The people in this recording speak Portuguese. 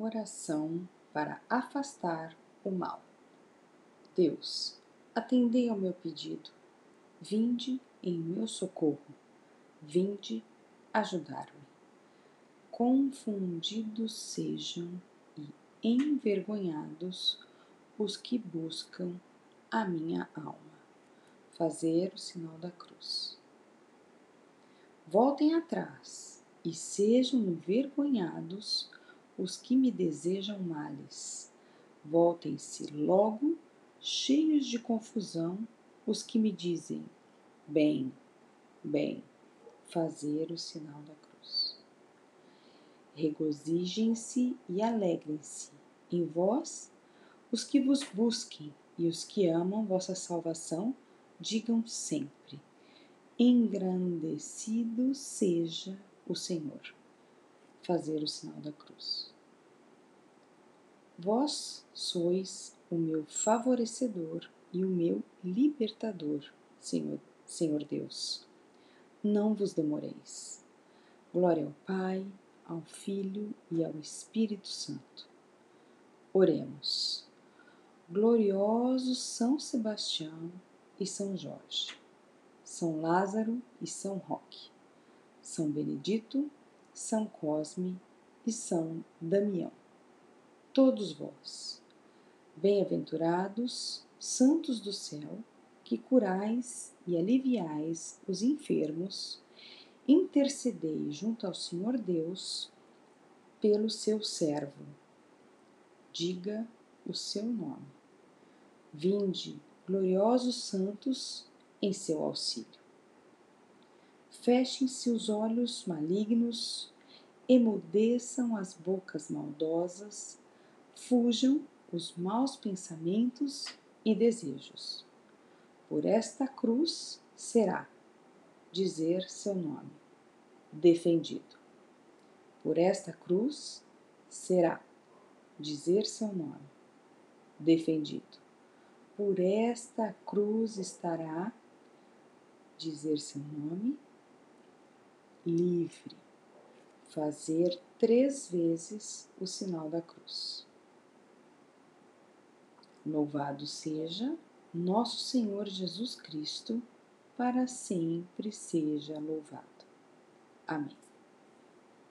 Oração para afastar o mal. Deus, atendei ao meu pedido. Vinde em meu socorro. Vinde ajudar-me. Confundidos sejam e envergonhados os que buscam a minha alma. Fazer o sinal da cruz. Voltem atrás e sejam envergonhados os que me desejam males. Voltem-se logo, cheios de confusão, os que me dizem: Bem, bem, fazer o sinal da cruz. Regozijem-se e alegrem-se em vós, os que vos busquem e os que amam vossa salvação, digam sempre: Engrandecido seja o Senhor fazer o sinal da cruz. Vós sois o meu favorecedor e o meu libertador, Senhor, Senhor Deus. Não vos demoreis. Glória ao Pai, ao Filho e ao Espírito Santo. Oremos. Gloriosos São Sebastião e São Jorge, São Lázaro e São Roque, São Benedito são Cosme e São Damião. Todos vós, bem-aventurados, santos do céu, que curais e aliviais os enfermos, intercedei junto ao Senhor Deus pelo seu servo. Diga o seu nome. Vinde, gloriosos santos, em seu auxílio. Fechem-se os olhos malignos, emudeçam as bocas maldosas, fujam os maus pensamentos e desejos. Por esta cruz será dizer seu nome, defendido. Por esta cruz será dizer seu nome, defendido. Por esta cruz estará dizer seu nome, livre, fazer três vezes o sinal da cruz. Louvado seja nosso Senhor Jesus Cristo, para sempre seja louvado. Amém.